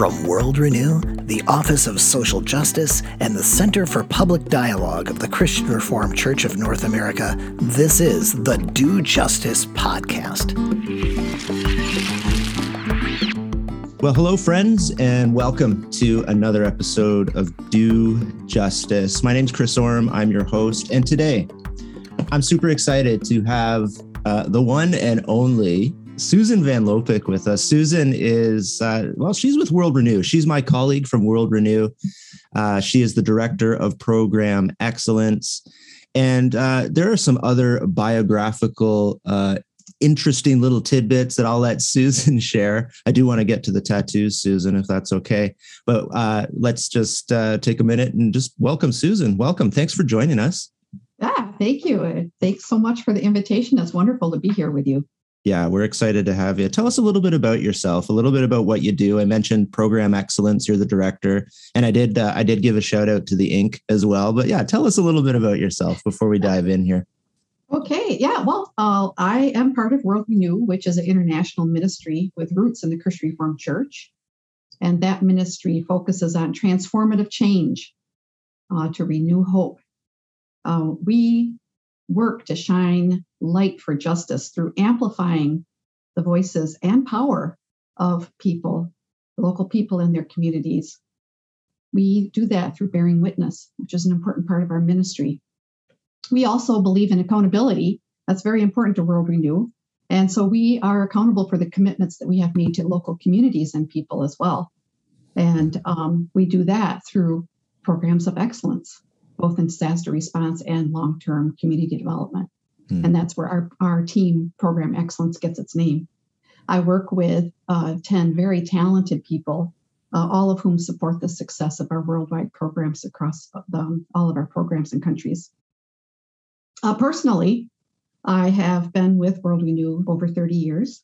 From World Renew, the Office of Social Justice, and the Center for Public Dialogue of the Christian Reformed Church of North America, this is the Do Justice Podcast. Well, hello, friends, and welcome to another episode of Do Justice. My name is Chris Orme. I'm your host, and today I'm super excited to have uh, the one and only Susan VanLopik with us. Susan is, uh, well, she's with World Renew. She's my colleague from World Renew. Uh, she is the director of program excellence. And uh, there are some other biographical, uh, interesting little tidbits that I'll let Susan share. I do want to get to the tattoos, Susan, if that's okay. But uh, let's just uh, take a minute and just welcome Susan. Welcome. Thanks for joining us. Yeah, thank you. Thanks so much for the invitation. It's wonderful to be here with you yeah, we're excited to have you. Tell us a little bit about yourself, a little bit about what you do. I mentioned program excellence. You're the director, and I did uh, I did give a shout out to the ink as well. But yeah, tell us a little bit about yourself before we dive in here. Okay, yeah. Well, uh, I am part of World Renew, which is an international ministry with roots in the Christian Reformed Church, and that ministry focuses on transformative change uh, to renew hope. Uh, we work to shine light for justice through amplifying the voices and power of people, local people in their communities. We do that through bearing witness, which is an important part of our ministry. We also believe in accountability. That's very important to World Renew. And so we are accountable for the commitments that we have made to local communities and people as well. And um, we do that through programs of excellence, both in disaster response and long term community development. Mm. And that's where our, our team, Program Excellence, gets its name. I work with uh, 10 very talented people, uh, all of whom support the success of our worldwide programs across the, um, all of our programs and countries. Uh, personally, I have been with World Renew over 30 years,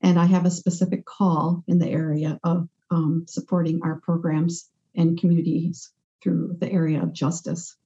and I have a specific call in the area of um, supporting our programs and communities through the area of justice.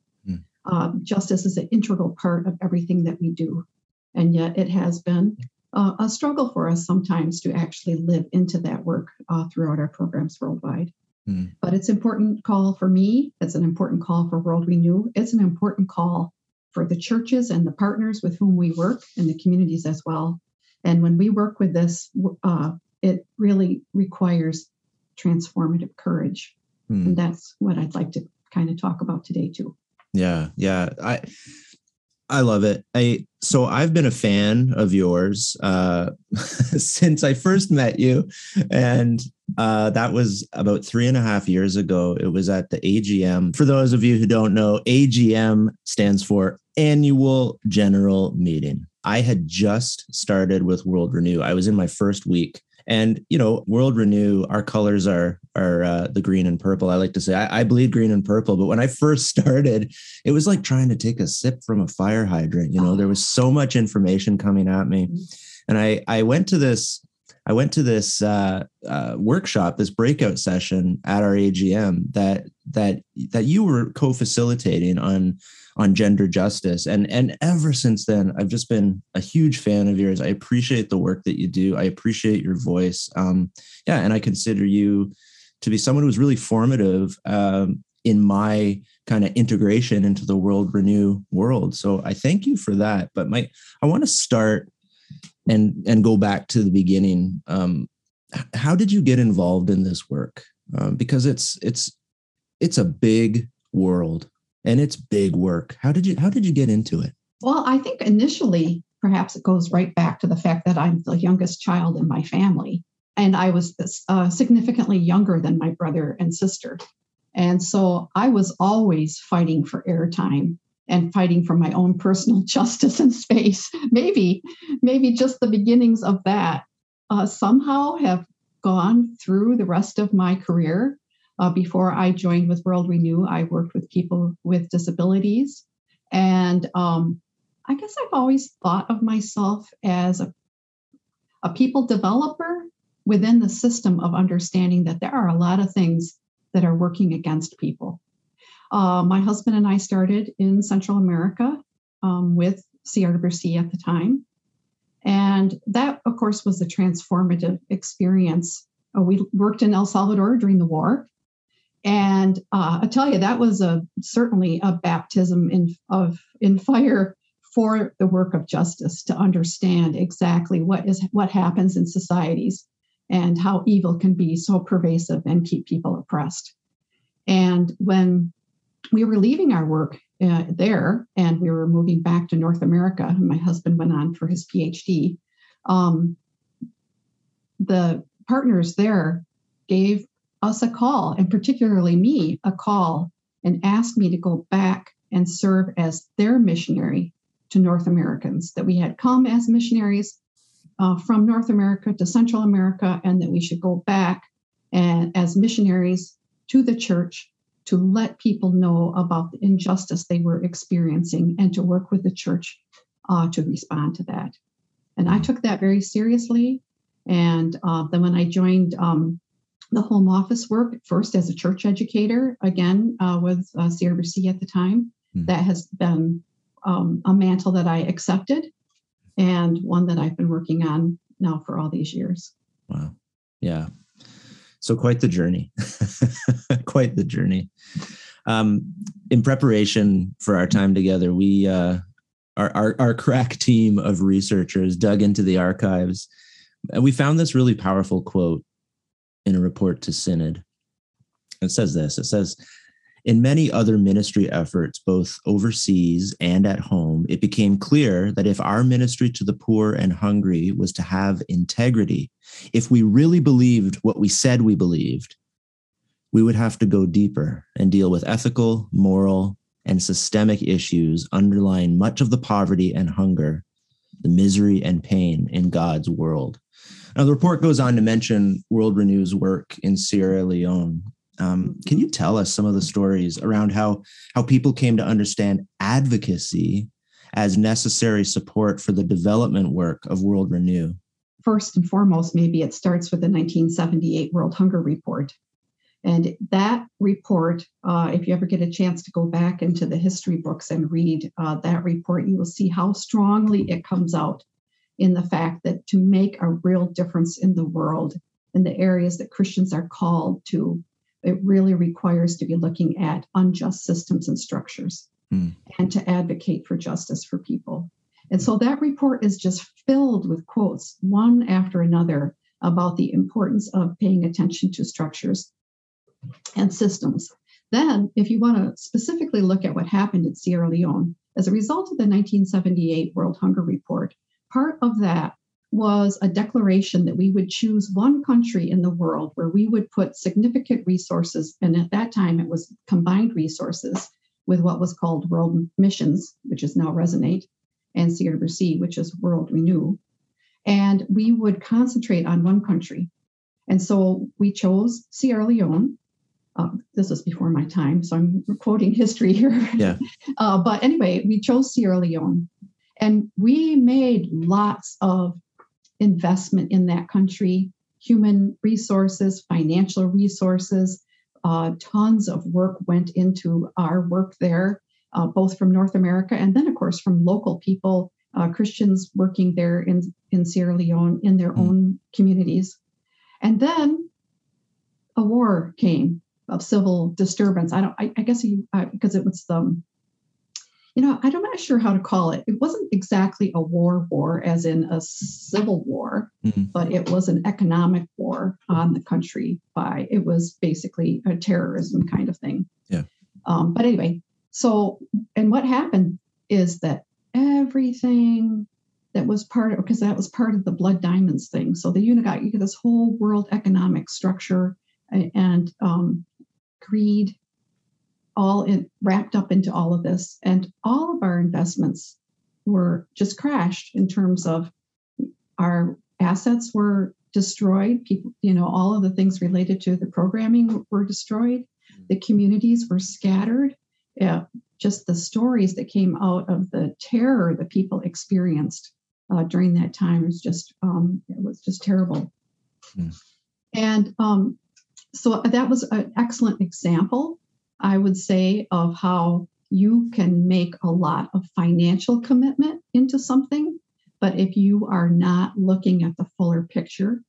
Um, justice is an integral part of everything that we do. And yet it has been uh, a struggle for us sometimes to actually live into that work uh, throughout our programs worldwide. Mm. But it's an important call for me. It's an important call for World Renew. It's an important call for the churches and the partners with whom we work and the communities as well. And when we work with this, uh, it really requires transformative courage. Mm. And that's what I'd like to kind of talk about today, too. Yeah, yeah. I I love it. I so I've been a fan of yours uh, since I first met you, and uh, that was about three and a half years ago. It was at the AGM. For those of you who don't know, AGM stands for Annual General Meeting. I had just started with World Renew. I was in my first week, and you know, World Renew, our colors are are uh, the green and purple. I like to say I, I bleed green and purple. But when I first started, it was like trying to take a sip from a fire hydrant. You know, there was so much information coming at me, mm-hmm. and I I went to this I went to this uh, uh, workshop, this breakout session at our AGM that that that you were co-facilitating on on gender justice. And and ever since then, I've just been a huge fan of yours. I appreciate the work that you do. I appreciate your voice. Um, yeah, and I consider you to be someone who's really formative um, in my kind of integration into the world renew world. So I thank you for that. But my I want to start and and go back to the beginning. Um, how did you get involved in this work? Um, because it's it's it's a big world and it's big work. How did you how did you get into it? Well, I think initially perhaps it goes right back to the fact that I'm the youngest child in my family and I was uh, significantly younger than my brother and sister. And so I was always fighting for airtime and fighting for my own personal justice in space. maybe, maybe just the beginnings of that uh, somehow have gone through the rest of my career. Uh, before I joined with World Renew, I worked with people with disabilities. And um, I guess I've always thought of myself as a, a people developer within the system of understanding that there are a lot of things that are working against people. Uh, my husband and I started in Central America um, with CRWRC at the time. And that, of course, was a transformative experience Uh, we worked in El Salvador during the war. And uh, I tell you, that was a certainly a baptism in of in fire for the work of justice to understand exactly what is what happens in societies and how evil can be so pervasive and keep people oppressed. And when we were leaving our work uh, there and we were moving back to North America, my husband went on for his PhD. Um, the partners there gave us a call, and particularly me, a call, and asked me to go back and serve as their missionary to North Americans, that we had come as missionaries uh, from North America to Central America, and that we should go back and as missionaries to the church to let people know about the injustice they were experiencing and to work with the church uh, to respond to that. And I took that very seriously. And uh, then when I joined um, the home office work, first as a church educator, again uh, with uh, CRWRC at the time, mm. that has been um, a mantle that I accepted and one that I've been working on now for all these years. Wow. Yeah. So quite the journey. quite the journey. Um, in preparation for our time together, we uh, our, our our crack team of researchers dug into the archives, and we found this really powerful quote in a report to Synod. It says this. It says in many other ministry efforts, both overseas and at home, it became clear that if our ministry to the poor and hungry was to have integrity, if we really believed what we said we believed, we would have to go deeper and deal with ethical, moral, and systemic issues underlying much of the poverty and hunger, the misery and pain in God's world. Now, the report goes on to mention World Renew's work in Sierra Leone um, can you tell us some of the stories around how how people came to understand advocacy as necessary support for the development work of World Renew? First and foremost, maybe it starts with the 1978 World Hunger Report. And that report, uh, if you ever get a chance to go back into the history books and read uh, that report, you will see how strongly it comes out in the fact that to make a real difference in the world, in the areas that Christians are called to it really requires to be looking at unjust systems and structures mm. and to advocate for justice for people. And so that report is just filled with quotes, one after another, about the importance of paying attention to structures and systems. Then, if you want to specifically look at what happened in Sierra Leone, as a result of the 1978 World Hunger Report, part of that was a declaration that we would choose one country in the world where we would put significant resources, and at that time it was combined resources with what was called World Missions, which is now Resonate, and CRWRC, which is World Renew. And we would concentrate on one country. And so we chose Sierra Leone. Uh, this was before my time, so I'm quoting history here. Yeah. uh, but anyway, we chose Sierra Leone. And we made lots of investment in that country, human resources, financial resources. Uh, tons of work went into our work there, uh, both from North America and then, of course, from local people, uh, Christians working there in, in Sierra Leone in their mm. own communities. And then a war came of civil disturbance. I don't, I, I guess you, because it was the you know, I'm not sure how to call it. It wasn't exactly a war war, as in a civil war, mm-hmm. but it was an economic war on the country. By it was basically a terrorism kind of thing. Yeah. Um, but anyway, so and what happened is that everything that was part of because that was part of the blood diamonds thing. So the unit got you get this whole world economic structure and, and um, greed all in, wrapped up into all of this. And all of our investments were just crashed in terms of our assets were destroyed. People, you know, all of the things related to the programming were destroyed. The communities were scattered. Yeah, just the stories that came out of the terror that people experienced uh, during that time was just um, it was just terrible. Mm. And um, so that was an excellent example I would say, of how you can make a lot of financial commitment into something. But if you are not looking at the fuller picture,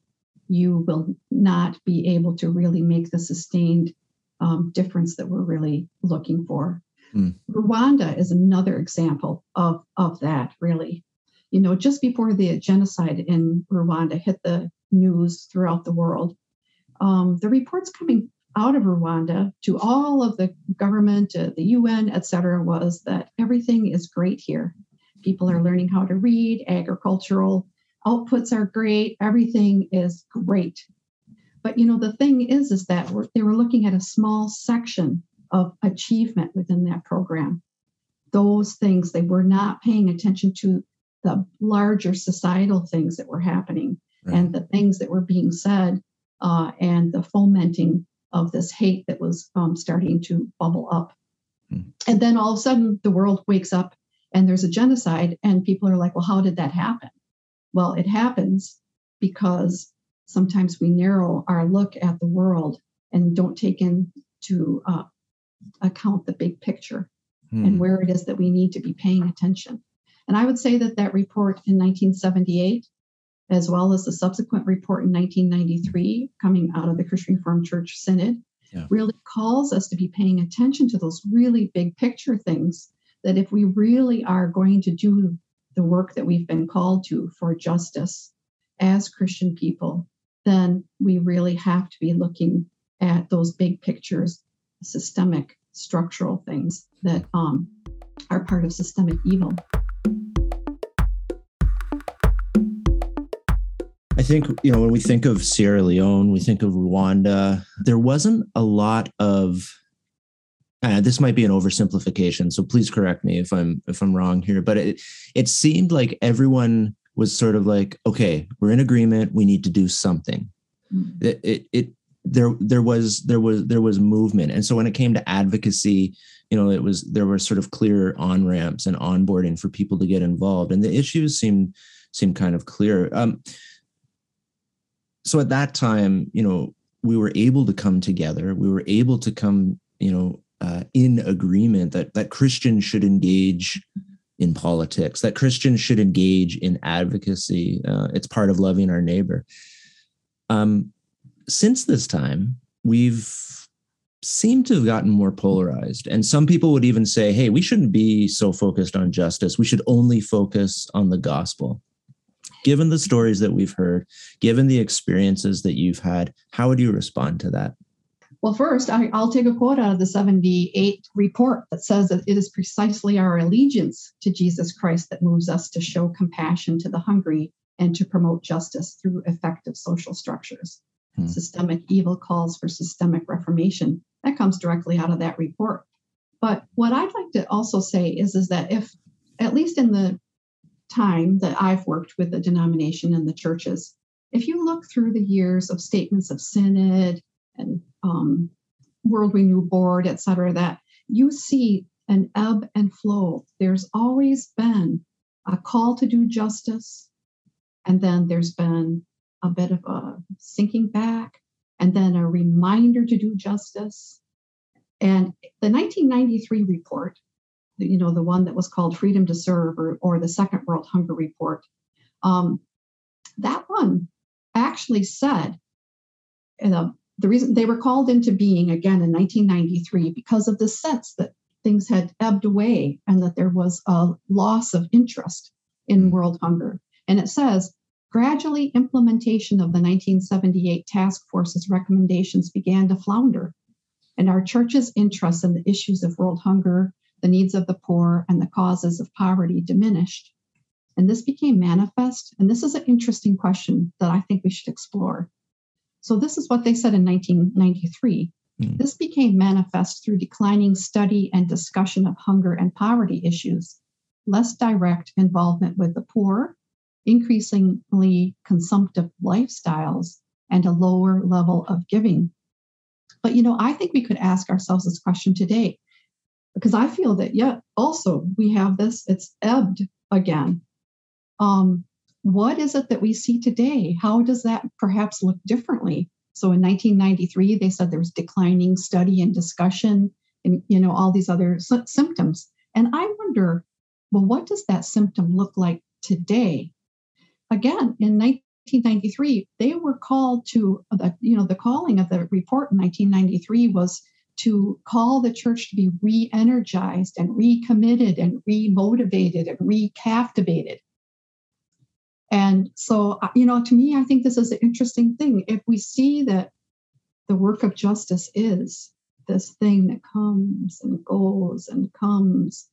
you will not be able to really make the sustained um, difference that we're really looking for. Mm. Rwanda is another example of, of that, really. You know, just before the genocide in Rwanda hit the news throughout the world, um, the reports coming out of Rwanda to all of the government, uh, the UN, et cetera, was that everything is great here. People are learning how to read, agricultural outputs are great, everything is great. But you know, the thing is, is that they were looking at a small section of achievement within that program. Those things they were not paying attention to the larger societal things that were happening right. and the things that were being said uh, and the fomenting of this hate that was um, starting to bubble up. Hmm. And then all of a sudden, the world wakes up and there's a genocide, and people are like, well, how did that happen? Well, it happens because sometimes we narrow our look at the world and don't take into uh, account the big picture hmm. and where it is that we need to be paying attention. And I would say that that report in 1978 as well as the subsequent report in 1993 coming out of the Christian Reformed Church Synod, yeah. really calls us to be paying attention to those really big picture things. That if we really are going to do the work that we've been called to for justice as Christian people, then we really have to be looking at those big pictures, systemic, structural things that um, are part of systemic evil. I think, you know, when we think of Sierra Leone, we think of Rwanda, there wasn't a lot of uh, this might be an oversimplification, so please correct me if I'm if I'm wrong here, but it it seemed like everyone was sort of like, okay, we're in agreement, we need to do something. Mm-hmm. It, it it there there was there was there was movement. And so when it came to advocacy, you know, it was there were sort of clear on ramps and onboarding for people to get involved. And the issues seemed seemed kind of clear. Um, so at that time, you know, we were able to come together. We were able to come, you know, uh, in agreement that that Christians should engage in politics, that Christians should engage in advocacy. Uh, it's part of loving our neighbor. Um, since this time, we've seemed to have gotten more polarized. And some people would even say, hey, we shouldn't be so focused on justice. We should only focus on the gospel given the stories that we've heard, given the experiences that you've had, how would you respond to that? Well, first, I, will take a quote out of the 78 report that says that it is precisely our allegiance to Jesus Christ that moves us to show compassion to the hungry and to promote justice through effective social structures. Hmm. Systemic evil calls for systemic reformation. That comes directly out of that report. But what I'd like to also say is, is that if, at least in the time that I've worked with the denomination and the churches, if you look through the years of statements of synod and um, World Renew Board, et cetera, that you see an ebb and flow. There's always been a call to do justice, and then there's been a bit of a sinking back, and then a reminder to do justice. And the 1993 report you know, the one that was called Freedom to Serve or, or the Second World Hunger Report. Um, that one actually said uh, the reason they were called into being again in 1993 because of the sense that things had ebbed away and that there was a loss of interest in world hunger. And it says, gradually implementation of the 1978 task force's recommendations began to flounder. And our church's interest in the issues of world hunger the needs of the poor, and the causes of poverty diminished. And this became manifest. And this is an interesting question that I think we should explore. So, this is what they said in 1993. Mm. This became manifest through declining study and discussion of hunger and poverty issues, less direct involvement with the poor, increasingly consumptive lifestyles, and a lower level of giving. But you know, I think we could ask ourselves this question today because I feel that, yeah, also we have this, it's ebbed again. Um, what is it that we see today? How does that perhaps look differently? So in 1993, they said there was declining study and discussion and, you know, all these other sy- symptoms. And I wonder, well, what does that symptom look like today? Again, in 1993, they were called to the, you know, the calling of the report in 1993 was to call the church to be re-energized and recommitted and re-motivated and recaptivated. And so, uh, you know, to me, I think this is an interesting thing. If we see that the work of justice is this thing that comes and goes and comes,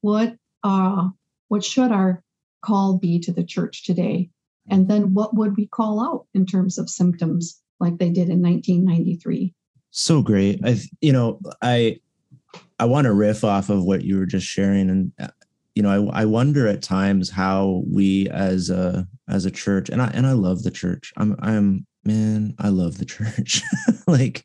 what uh, what should our call be to the church today? And then what would we call out in terms of symptoms like they did in 1993? So great. I, you know, I, I want to riff off of what you were just sharing, and uh, you know, I, I wonder at times how we as a as a church, and I and I love the church. I'm I'm man, I love the church. like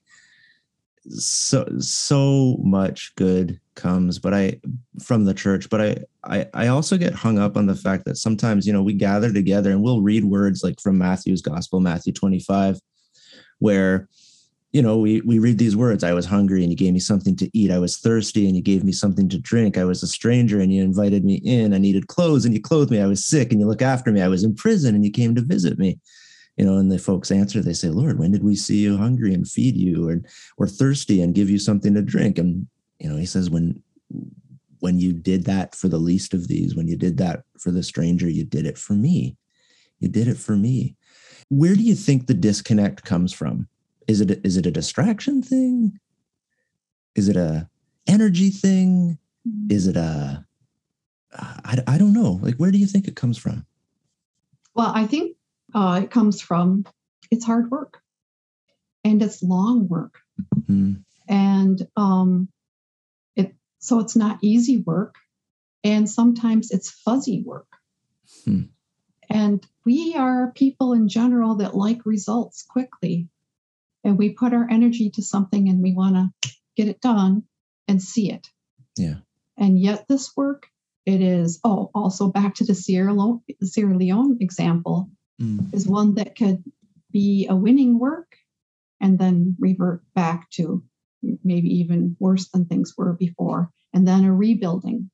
so so much good comes but i from the church but I, I i also get hung up on the fact that sometimes you know we gather together and we'll read words like from matthew's gospel matthew 25 where you know we we read these words i was hungry and you gave me something to eat i was thirsty and you gave me something to drink i was a stranger and you invited me in i needed clothes and you clothed me i was sick and you look after me i was in prison and you came to visit me you know, and the folks answer, they say, Lord, when did we see you hungry and feed you or, or thirsty and give you something to drink? And, you know, he says, when, when you did that for the least of these, when you did that for the stranger, you did it for me. You did it for me. Where do you think the disconnect comes from? Is it, is it a distraction thing? Is it a energy thing? Is it a, I, I don't know. Like, where do you think it comes from? Well, I think uh, it comes from it's hard work and it's long work. Mm-hmm. And um, it so it's not easy work. And sometimes it's fuzzy work. Hmm. And we are people in general that like results quickly. And we put our energy to something and we want to get it done and see it. Yeah. And yet, this work, it is, oh, also back to the Sierra Leone, Sierra Leone example mm. is one that could be a winning work and then revert back to maybe even worse than things were before, and then a rebuilding.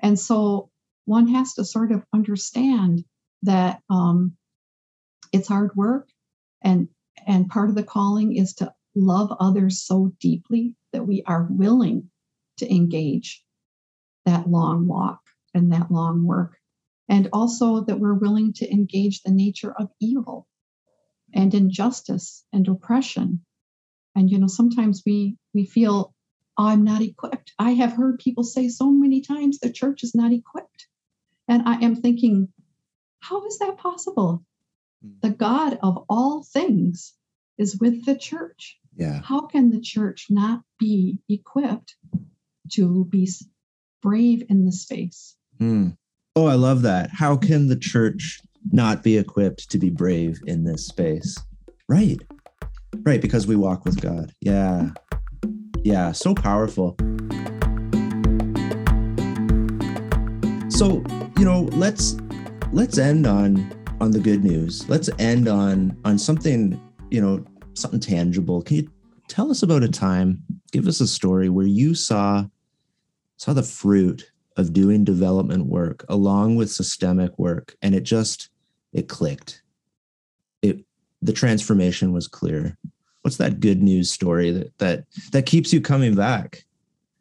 And so one has to sort of understand that um, it's hard work, and and part of the calling is to love others so deeply that we are willing to engage that long walk and that long work. And also that we're willing to engage the nature of evil and injustice and oppression. And you know sometimes we we feel oh, i'm not equipped. I have heard people say so many times the church is not equipped. And i am thinking how is that possible. The god of all things is with the church yeah how can the church not be equipped to be brave in the space mm. Oh, I love that. How can the church not be equipped to be brave in this space? Right. Right, because we walk with God. Yeah. Yeah, so powerful. So, you know, let's let's end on on the good news. Let's end on on something, you know, something tangible. Can you tell us about a time, give us a story where you saw saw the fruit of doing development work along with systemic work and it just it clicked it the transformation was clear what's that good news story that that that keeps you coming back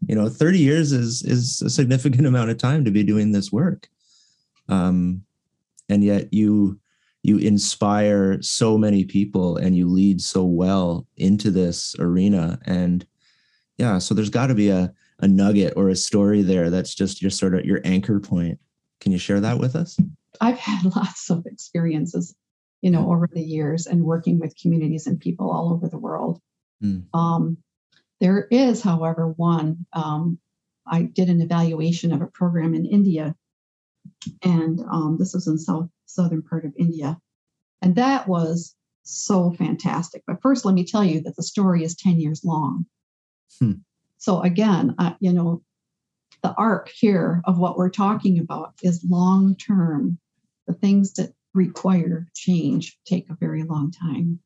you know 30 years is is a significant amount of time to be doing this work um and yet you you inspire so many people and you lead so well into this arena and yeah so there's got to be a a nugget or a story there that's just your sort of your anchor point. Can you share that with us? I've had lots of experiences, you know, over the years and working with communities and people all over the world. Mm. Um, there is, however, one. Um, I did an evaluation of a program in India, and um, this was in south southern part of India, and that was so fantastic. But first, let me tell you that the story is ten years long. Hmm. So again, uh, you know, the arc here of what we're talking about is long term. The things that require change take a very long time.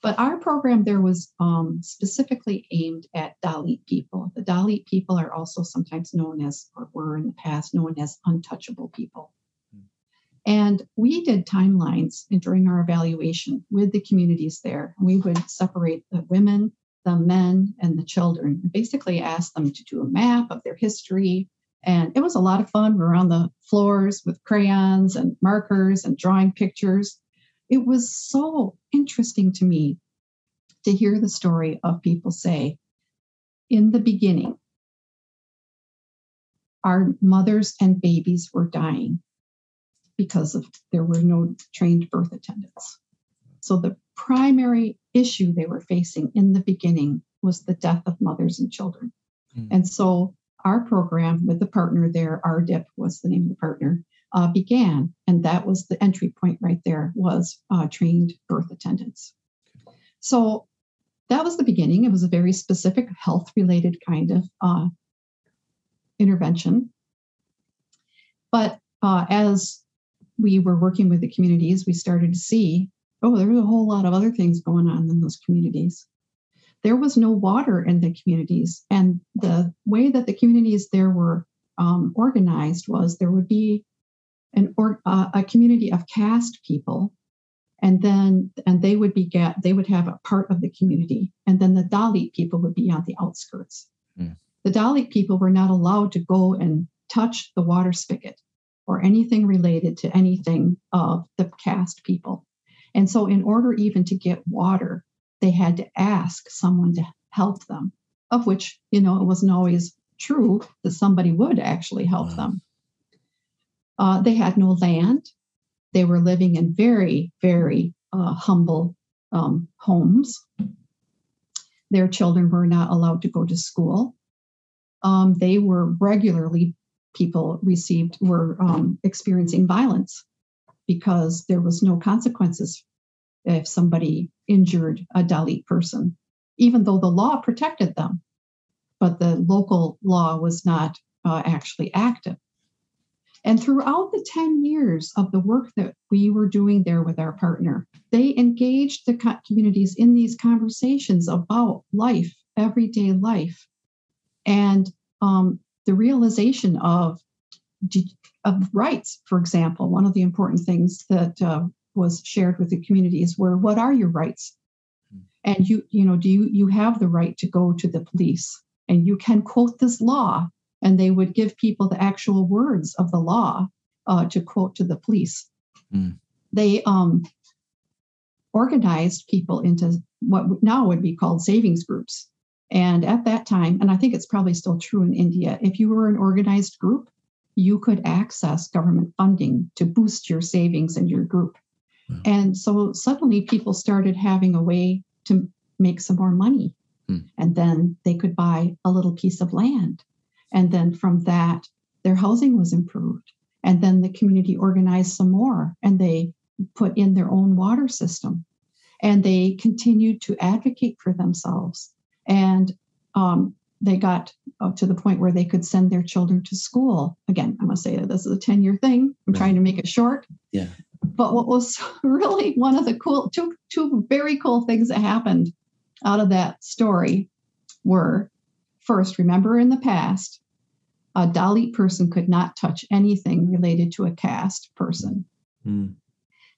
But our program there was um, specifically aimed at Dalit people. The Dalit people are also sometimes known as, or were in the past known as untouchable people. And we did timelines during our evaluation with the communities there. We would separate the women, the men, and the children, and basically ask them to do a map of their history. And it was a lot of fun. We were on the floors with crayons and markers and drawing pictures. It was so interesting to me to hear the story of people say, in the beginning, our mothers and babies were dying because of there were no trained birth attendants. So the primary issue they were facing in the beginning was the death of mothers and children. Mm. And so our program with the partner there, our RDIP was the name of the partner, uh, began, and that was the entry point right there was uh, trained birth attendants. So that was the beginning. It was a very specific health related kind of uh, intervention. But uh, as we were working with the communities, we started to see oh, there was a whole lot of other things going on in those communities. There was no water in the communities. And the way that the communities there were um, organized was there would be an or, uh, a community of caste people and then and they would be get they would have a part of the community and then the dalit people would be on the outskirts mm. the dalit people were not allowed to go and touch the water spigot or anything related to anything of the caste people and so in order even to get water they had to ask someone to help them of which you know it wasn't always true that somebody would actually help wow. them uh, they had no land they were living in very, very uh, humble um, homes. Their children were not allowed to go to school. Um, they were regularly, people received, were um, experiencing violence because there was no consequences if somebody injured a Dalit person, even though the law protected them. But the local law was not uh, actually active. And throughout the 10 years of the work that we were doing there with our partner, they engaged the communities in these conversations about life, everyday life, and um, the realization of, of rights, for example. One of the important things that uh, was shared with the communities were what are your rights? Hmm. And you, you know, do you you have the right to go to the police? And you can quote this law and they would give people the actual words of the law uh, to quote to the police. Mm. They um, organized people into what now would be called savings groups. And at that time, and I think it's probably still true in India, if you were an organized group, you could access government funding to boost your savings in your group. And so suddenly people started having a way to make some more money. Mm. And then they could buy a little piece of land and then from that, their housing was improved. And then the community organized some more and they put in their own water system. And they continued to advocate for themselves. And um, they got to the point where they could send their children to school. Again, I must say that this is a 10 year thing. I'm right. trying to make it short. Yeah. But what was really one of the cool, two, two very cool things that happened out of that story were first, remember in the past, a Dalit person could not touch anything related to a caste person. Mm.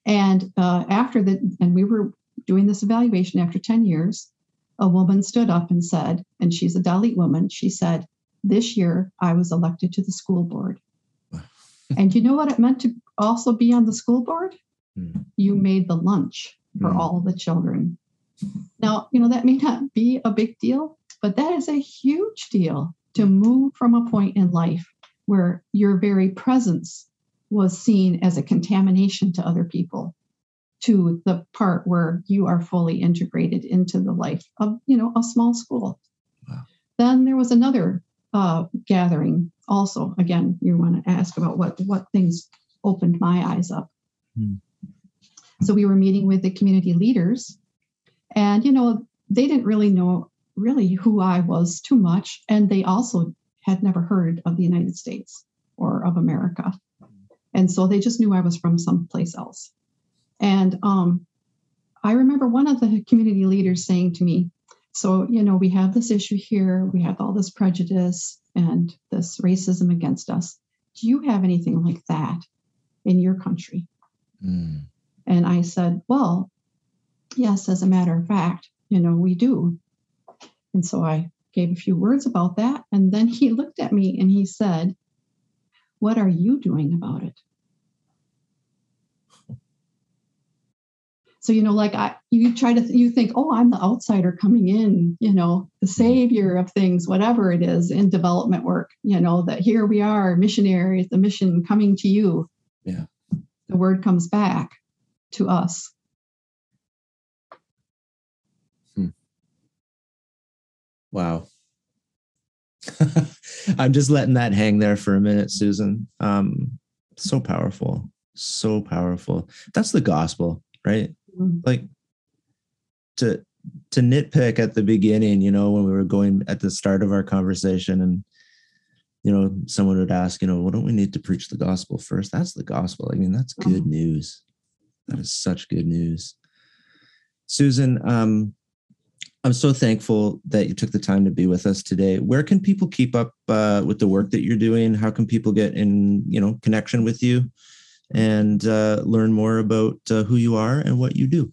And uh, after the, and we were doing this evaluation after 10 years, a woman stood up and said, and she's a Dalit woman, she said, This year I was elected to the school board. and you know what it meant to also be on the school board? Mm. You made the lunch for mm. all the children. Now, you know, that may not be a big deal, but that is a huge deal to move from a point in life where your very presence was seen as a contamination to other people to the part where you are fully integrated into the life of you know a small school wow. then there was another uh, gathering also again you want to ask about what what things opened my eyes up hmm. so we were meeting with the community leaders and you know they didn't really know really who I was too much. And they also had never heard of the United States or of America. And so they just knew I was from someplace else. And um, I remember one of the community leaders saying to me, So, you know, we have this issue here, we have all this prejudice and this racism against us. Do you have anything like that? in your country? Mm. And I said, Well, yes, as a matter of fact, you know, we do. And so I gave a few words about that. And then he looked at me and he said, What are you doing about it? So, you know, like I, you try to, th- you think, oh, I'm the outsider coming in, you know, the savior of things, whatever it is in development work, you know, that here we are, missionaries, the mission coming to you. Yeah. The word comes back to us. Wow. I'm just letting that hang there for a minute, Susan. Um, so powerful, so powerful. That's the gospel, right? Mm-hmm. Like to to nitpick at the beginning, you know, when we were going at the start of our conversation and you know, someone would ask, you know, well, don't we need to preach the gospel first? That's the gospel. I mean, that's good mm-hmm. news. That is such good news. Susan, um, I'm so thankful that you took the time to be with us today. Where can people keep up uh, with the work that you're doing? How can people get in, you know, connection with you? and uh, learn more about uh, who you are and what you do?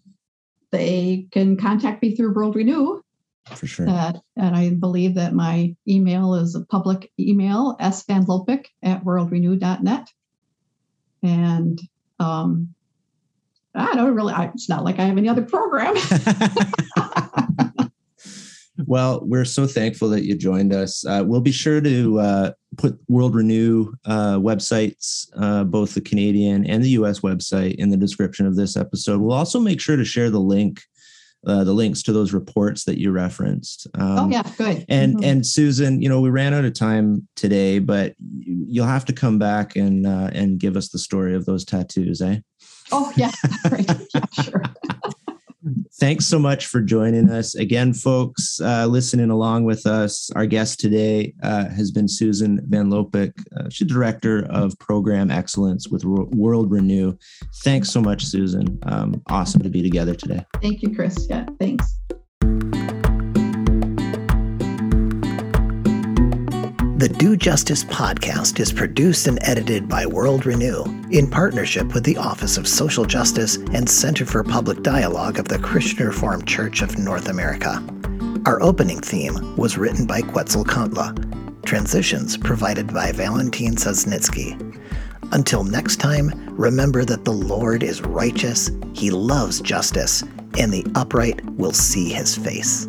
They can contact me through World Renew. For sure. and I believe that my email is a public email, svanlopik at worldrenew.net. And um, I don't really, I, it's not like I have any other program. Well, we're so thankful that you joined us. Uh, we'll be sure to uh, put World Renew uh, websites, uh, both the Canadian and the US website, in the description of this episode. We'll also make sure to share the link. Uh, the links to those reports that you referenced. Um, oh yeah, good. And mm-hmm. and Susan, you know, we ran out of time today, but you'll have to come back and uh, and give us the story of those tattoos, eh? Oh yeah, right. yeah, sure. Thanks so much for joining us. Again, folks, uh, listening along with us. Our guest today uh, has been Susan VanLopik. Uh, she's Director of Program Excellence with World Renew. Thanks so much, Susan. Um, awesome to be together today. Thank you, Chris. Yeah, thanks. The Do Justice podcast is produced and edited by World Renew in partnership with the Office of Social Justice and Center for Public Dialogue of the Christian Reformed Church of North America. Our opening theme was written by Quetzalcoatl. Transitions provided by Valentin Sosnitsky. Until next time, remember that the Lord is righteous, He loves justice, and the upright will see His face.